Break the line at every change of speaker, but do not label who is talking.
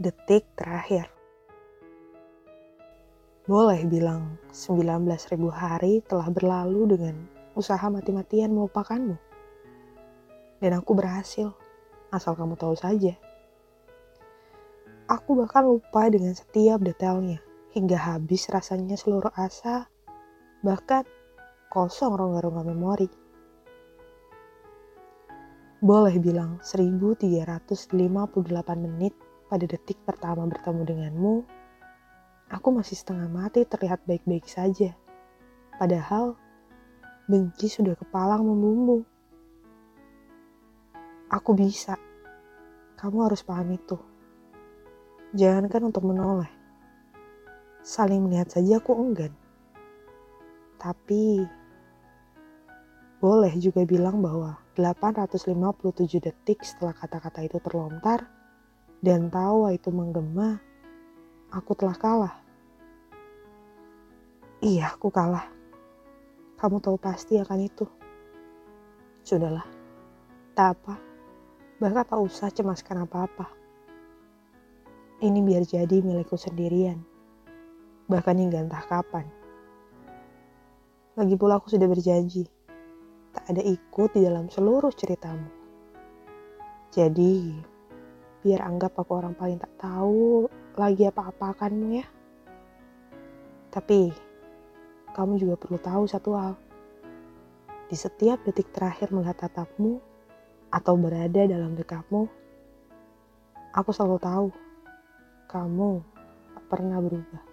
detik terakhir. Boleh bilang 19.000 hari telah berlalu dengan usaha mati-matian melupakanmu. Dan aku berhasil, asal kamu tahu saja. Aku bahkan lupa dengan setiap detailnya, hingga habis rasanya seluruh asa, bahkan kosong rongga-rongga memori. Boleh bilang 1358 menit pada detik pertama bertemu denganmu, aku masih setengah mati terlihat baik-baik saja. Padahal benci sudah kepalang membumbu. Aku bisa. Kamu harus paham itu. Jangankan untuk menoleh. Saling melihat saja aku enggan. Tapi boleh juga bilang bahwa 857 detik setelah kata-kata itu terlontar, dan tawa itu menggema, aku telah kalah. Iya, aku kalah. Kamu tahu pasti akan itu. Sudahlah, tak apa. Bahkan tak usah cemaskan apa-apa. Ini biar jadi milikku sendirian. Bahkan hingga entah kapan. Lagi pula aku sudah berjanji. Tak ada ikut di dalam seluruh ceritamu. Jadi, biar anggap aku orang paling tak tahu lagi apa-apakanmu ya. Tapi kamu juga perlu tahu satu hal. Di setiap detik terakhir melihat tatapmu atau berada dalam dekapmu, aku selalu tahu kamu tak pernah berubah.